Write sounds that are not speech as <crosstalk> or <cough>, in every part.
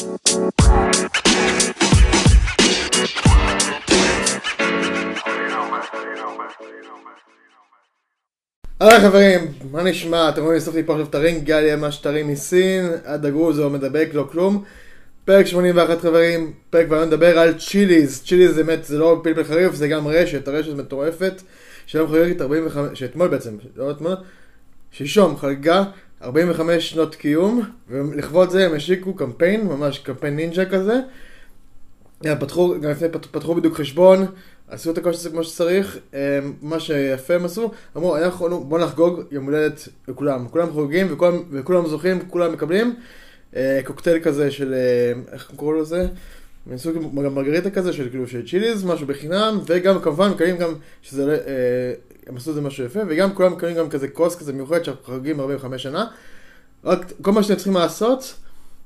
היי חברים, מה נשמע? אתם רואים לסוף לי פה עכשיו את הרינג, גלי ממש טרי מסין, עד הגרוזו מדבק, לא כלום. פרק 81 חברים, פרק כבר נדבר על צ'יליז, צ'יליז זה באמת, זה לא פלפל חריף, זה גם רשת, הרשת מטורפת, שהיום חוגגת 45, שאתמול בעצם, לא אתמול, שלשום חגגה 45 שנות קיום, ולכבוד זה הם השיקו קמפיין, ממש קמפיין נינג'ה כזה. פתחו, גם לפני פתחו בדיוק חשבון, עשו את הכל שזה כמו שצריך, מה שיפה הם עשו, אמרו, אנחנו בוא נחגוג יום הולדת לכולם, כולם חוגגים וכולם, וכולם זוכים, כולם מקבלים, קוקטייל כזה של, איך קוראים לזה? מסוג מרגריטה כזה של כאילו של צ'יליז, משהו בחינם, וגם כמובן מקבלים גם שזה, הם עשו את זה משהו יפה, וגם כולם מקבלים גם כזה כוס כזה מיוחד שאנחנו חוגגים 45 שנה, רק כל מה שאתם צריכים לעשות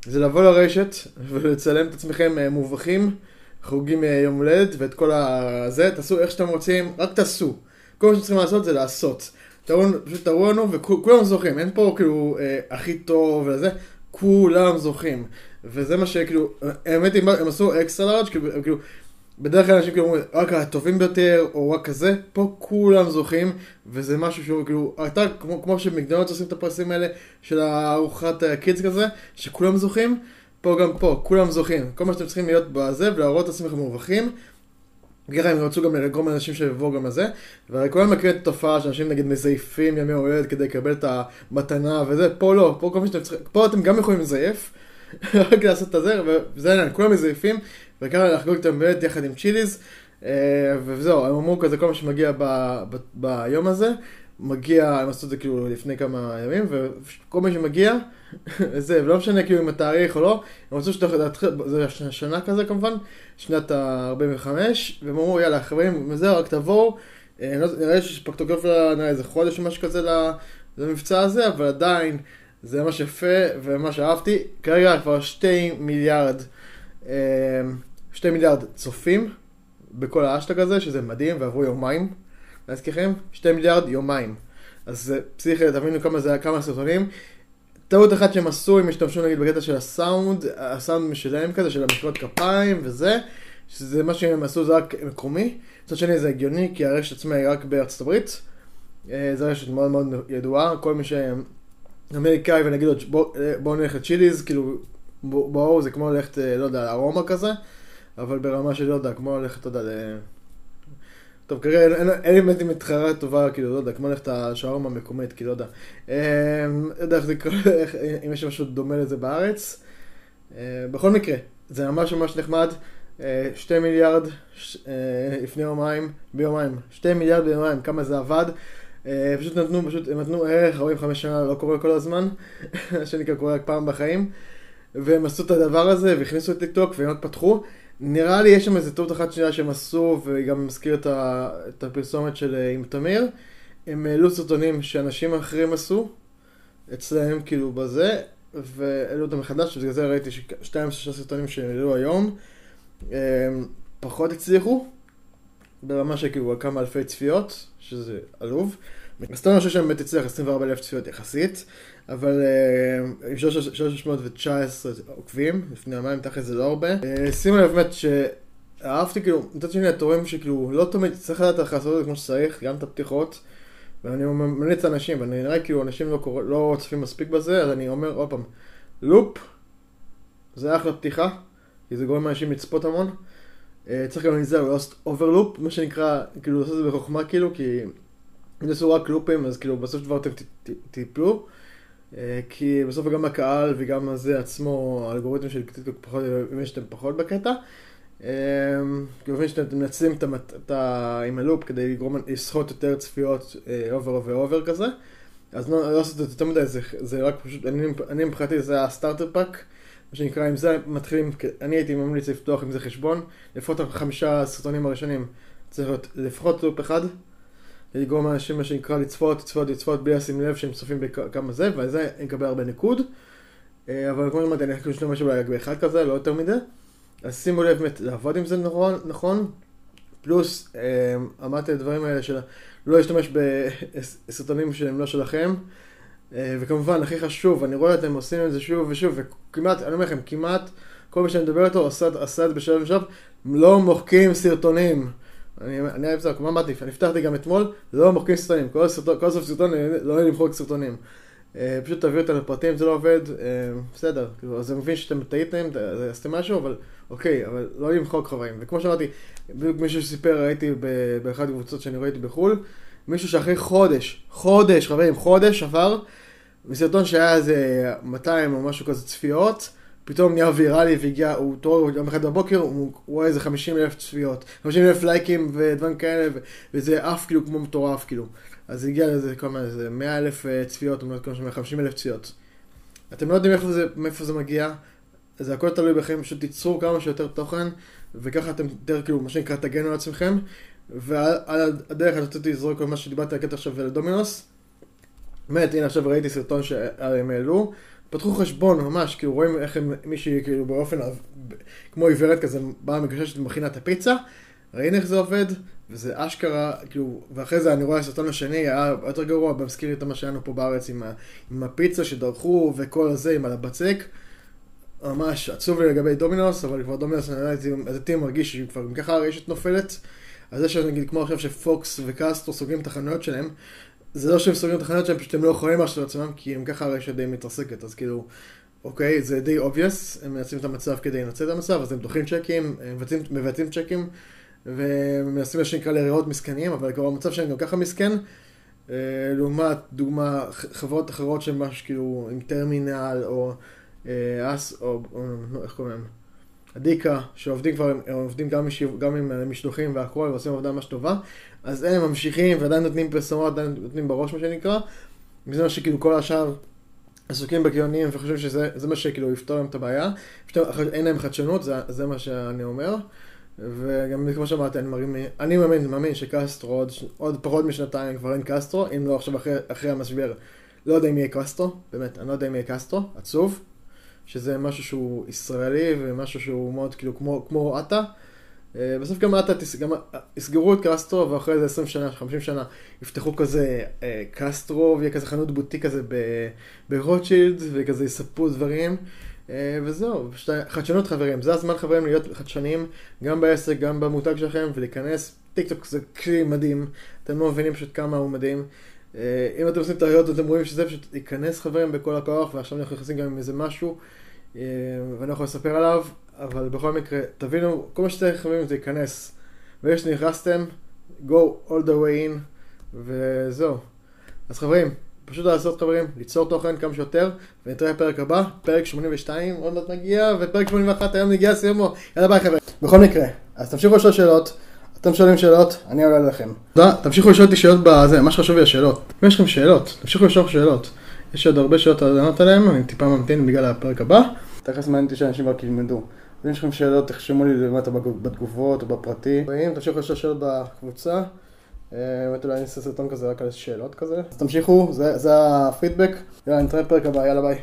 זה לבוא לרשת ולצלם את עצמכם מובכים. חוגגים יום הולדת ואת כל הזה, תעשו איך שאתם רוצים, רק תעשו. כל מה שאתם צריכים לעשות זה לעשות. תראו, פשוט תראו לנו וכולם זוכים, אין פה כאילו אה, הכי טוב וזה, כולם זוכים. וזה מה שכאילו, האמת הם, הם עשו אקסטרה לארג' כאילו, בדרך כלל אנשים כאילו אומרים, רק הטובים ביותר, או רק כזה, פה כולם זוכים, וזה משהו שהוא כאילו, אתה, כמו, כמו שמקדונות עושים את הפרסים האלה של הארוחת הקידס כזה, שכולם זוכים. פה גם פה, כולם זוכים. כל מה שאתם צריכים להיות בזה ולהראות את עצמכם מרווחים. ככה הם רצו גם לגרום לאנשים שיבואו גם לזה. וכולם מכירים את התופעה שאנשים נגיד מזייפים ימי הולדת כדי לקבל את המתנה וזה. פה לא, פה כל מה שאתם צריכים, פה אתם גם יכולים לזייף. <laughs> רק לעשות את זה, וזה העניין, כולם מזייפים. וככה לחגוג את הולדת יחד עם צ'יליז. וזהו, הם אמרו כזה כל מה שמגיע ביום הזה. מגיע, הם עשו את זה כאילו לפני כמה ימים, וכל מי שמגיע, <laughs> זה, ולא משנה כאילו אם התאריך או לא, הם רצו שאתה להתחיל, זה שנה כזה כמובן, שנת ה-45, והם אמרו יאללה חברים, וזהו, רק תבואו, לא, נראה שיש פקטוגרפיה, נראה איזה חודש או משהו כזה למבצע הזה, אבל עדיין, זה ממש יפה וממש אהבתי, כרגע כבר שתי מיליארד, שתי מיליארד צופים בכל האשטג הזה, שזה מדהים, ועברו יומיים. להזכירכם, שתי מיליארד יומיים. אז פסיכי, תבינו כמה זה היה, כמה סרטונים. טעות אחת שהם עשו, הם השתמשו נגיד בקטע של הסאונד, הסאונד משלהם כזה, של המחיאות כפיים וזה, שזה מה שהם עשו זה רק מקומי. מצד שני זה הגיוני, כי הרשת עצמה היא רק בארצות הברית. זו רשת מאוד מאוד ידועה, כל מי שאמריקאי ונגיד לו בואו בוא נלך לצ'יליז, כאילו בואו זה כמו ללכת, לא יודע, ארומה כזה, אבל ברמה של לא יודע, כמו ללכת, לא יודע, טוב, כרגע אין לי באמת מתחרה טובה, כאילו, לא יודע, כמו ללכת השווארמה המקומית, כאילו, לא יודע. לא יודע איך זה קורה, <laughs> אם יש משהו דומה לזה בארץ. בכל מקרה, זה ממש ממש נחמד. שתי מיליארד לפני יומיים, ביומיים, שתי מיליארד ביומיים, כמה זה עבד. פשוט נתנו, פשוט הם נתנו ערך 45 שנה, לא קורה כל הזמן, <laughs> מה שנקרא קורה רק פעם בחיים. והם עשו את הדבר הזה והכניסו את טיקטוק והם רק פתחו. נראה לי יש שם איזה טעות אחת שנייה שהם עשו, וגם מזכיר את, ה, את הפרסומת של עם תמיר. הם העלו סרטונים שאנשים אחרים עשו, אצלהם כאילו בזה, והעלו אותם מחדש, ובגלל זה ראיתי שתיים שלושה סרטונים שהם העלו היום, פחות הצליחו, ברמה של כאילו כמה אלפי צפיות, שזה עלוב. מסתובב אני חושב שהם באמת הצליח 24 אלף צפיות יחסית, אבל עם 319 עוקבים, לפני יומיים תכל'ס זה לא הרבה. שימו לב באמת שאהבתי כאילו, מצד שני אתה רואים שכאילו לא תמיד צריך לדעת איך לעשות את זה כמו שצריך, גם את הפתיחות. ואני ממליץ לאנשים, ואני נראה כאילו אנשים לא, קורא, לא צופים מספיק בזה, אז אני אומר עוד פעם, loop, זה אחלה פתיחה, כי זה גורם לאנשים לצפות המון. צריך גם להיזהר, לא לעשות overloop, מה שנקרא, כאילו לעשות את זה בחוכמה כאילו, כי אם תעשו רק loop ים, אז כאילו בסוף דבר אתם תיפלו. כי בסוף גם הקהל וגם הזה עצמו, האלגוריתם של טיקטוק פחות, אם שאתם פחות בקטע. כמובן שאתם מנצלים את ה... עם ה loop כדי לגרום לסחוט יותר צפיות over over over כזה. אז לא לעשות את זה יותר מדי, זה רק פשוט, אני מבחינתי זה ה starter pack, מה שנקרא, עם זה מתחילים, אני הייתי ממליץ לפתוח עם זה חשבון, לפחות החמישה סרטונים הראשונים, צריך להיות לפחות loop אחד. לגרום לאנשים מה שנקרא לצפות, לצפות, לצפות בלי לשים לב שהם צופים בכמה זה, וזה יקבל הרבה ניקוד. אבל כמו שאמרתי, אני חושב משהו אולי באחד כזה, לא יותר מדי. אז שימו לב באמת לעבוד עם זה נכון, נכון. פלוס, אמרתי את הדברים האלה של לא להשתמש בסרטונים שהם לא שלכם. אה, וכמובן, הכי חשוב, אני רואה אתם עושים את זה שוב ושוב, וכמעט, אני אומר לכם, כמעט כל מי שאני מדבר איתו עשה את זה בשלב ושלב, לא מוחקים סרטונים. אני, אני אוהב זה, מה אמרתי? אני הבטחתי גם אתמול, לא מוחקים סרטונים, כל, סרטון, כל סוף סרטון לא יהיה למחוק סרטונים. אה, פשוט תביאו אותם לפרטים, זה לא עובד, אה, בסדר, כאילו, אז אני מבין שאתם טעיתם, עשיתם משהו, אבל אוקיי, אבל לא למחוק חברים. וכמו שאמרתי, בדיוק מישהו שסיפר, ראיתי באחת הקבוצות שאני ראיתי בחו"ל, מישהו שאחרי חודש, חודש, חברים, חודש עבר, מסרטון שהיה איזה 200 או משהו כזה צפיות, פתאום נהיה ויראלי והגיע, הוא תור יום אחד בבוקר, הוא רואה איזה 50 אלף צפיות, 50 אלף לייקים ודברים כאלה, וזה עף כאילו כמו מטורף כאילו. אז הגיע לזה כל מיני, איזה 100 אלף אה, צפיות, או משהו כזה, 50 אלף צפיות. אתם לא יודעים מאיפה זה, מאיפה זה מגיע, זה הכל תלוי בכם, פשוט תיצרו כמה שיותר תוכן, וככה אתם יותר כאילו, מה שנקרא, תגנו על עצמכם, ועל הדרך אני רציתי לזרוק על מה שדיברתי על הקטע עכשיו לדומינוס. באמת, הנה עכשיו ראיתי סרטון שהם העלו, פתחו חשבון ממש, כאילו רואים איך הם, מישהי כאילו באופן, כמו עיוורת כזה, באה מגששת ומכינה את הפיצה, ראינו איך זה עובד, וזה אשכרה, כאילו, ואחרי זה אני רואה הסרטון השני היה יותר גרוע, מזכיר לי את מה שהיה פה בארץ עם, ה, עם הפיצה שדרכו וכל הזה, עם הבצק. ממש עצוב לי לגבי דומינוס, אבל כבר דומינוס, אני יודע, לדעתי מרגיש שכבר ככה הרשת נופלת. אז זה שנגיד כמו עכשיו שפוקס וקסטרו סוגרים את החנויות שלהם, זה לא שהם סוגרים את החנויות שלהם, פשוט הם לא יכולים להרשות לעצמם, כי הם ככה הרשת די מתרסקת, אז כאילו, אוקיי, זה די obvious, הם מנצלים את המצב כדי לנצל את המצב, אז הם דוחים צ'קים, מבצעים, מבצעים צ'קים, ומנסים מה שנקרא להיראות מסכנים, אבל כבר המצב שלהם גם ככה מסכן, אה, לעומת דוגמה חברות אחרות שהן משהו כאילו עם טרמינל או אה, אס, או איך קוראים להם? הדיקה, שעובדים כבר, הם עובדים גם, משיו, גם עם משלוחים והכל, ועושים עבודה ממש טובה, אז הם ממשיכים ועדיין נותנים פרסומות, עדיין נותנים בראש מה שנקרא, וזה מה שכאילו כל השאר עסוקים בקריונים וחושבים שזה מה שכאילו יפתור להם את הבעיה, אין להם חדשנות, זה, זה מה שאני אומר. וגם כמו שאמרתי, אני, מרים, אני מאמין, מאמין שקסטרו עוד, עוד פחות משנתיים כבר אין קסטרו, אם לא עכשיו אחרי, אחרי המשבר, לא יודע אם יהיה קסטרו, באמת, אני לא יודע אם יהיה קסטרו, עצוב, שזה משהו שהוא ישראלי ומשהו שהוא מאוד כאילו כמו, כמו עטה. אה, בסוף גם עטה, גם יסגרו את קסטרו ואחרי זה 20 שנה, 50 שנה יפתחו כזה אה, קסטרו ויהיה כזה חנות בוטיק כזה ברוטשילד וכזה יספרו דברים. אה, וזהו, חדשנות חברים, זה הזמן חברים להיות חדשניים גם בעסק, גם במותג שלכם ולהיכנס, טיקטוק זה כלי מדהים, אתם לא מבינים פשוט כמה הוא מדהים. אה, אם אתם עושים טעויות אתם רואים שזה פשוט ייכנס חברים בכל הכוח ועכשיו אנחנו נכנסים גם עם איזה משהו אה, ואני לא יכול לספר עליו, אבל בכל מקרה, תבינו, כל מה שצריך חברים זה ייכנס. ויש שנכנסתם, go all the way in, וזהו. אז חברים, פשוט לעשות חברים, ליצור תוכן כמה שיותר, ונתראה בפרק הבא, פרק 82, עוד מעט נגיע, ופרק 81 היום נגיע סיומו, יאללה ביי חבר'ה. בכל מקרה, אז תמשיכו לשאול שאלות, אתם שואלים שאלות, אני עולה לכם. תודה, תמשיכו לשאול אותי שאלות בזה, מה שחשוב לי השאלות. אם יש לכם שאלות, תמשיכו לשאול שאלות. יש עוד הרבה שאלות לענות עליהן, אני טיפה ממתין בגלל הפרק הבא. תכף מעניין אותי שאנשים רק ילמדו. אם יש לכם שאלות, תחשמו לי למטה בתגובות או בפרטי. ואם תמשיכו לשאול שאלות בקבוצה. באמת אולי אני אעשה סרטון כזה רק על שאלות כזה. אז תמשיכו, זה, זה הפידבק. יאללה, נתראה בפרק הבא, יאללה ביי.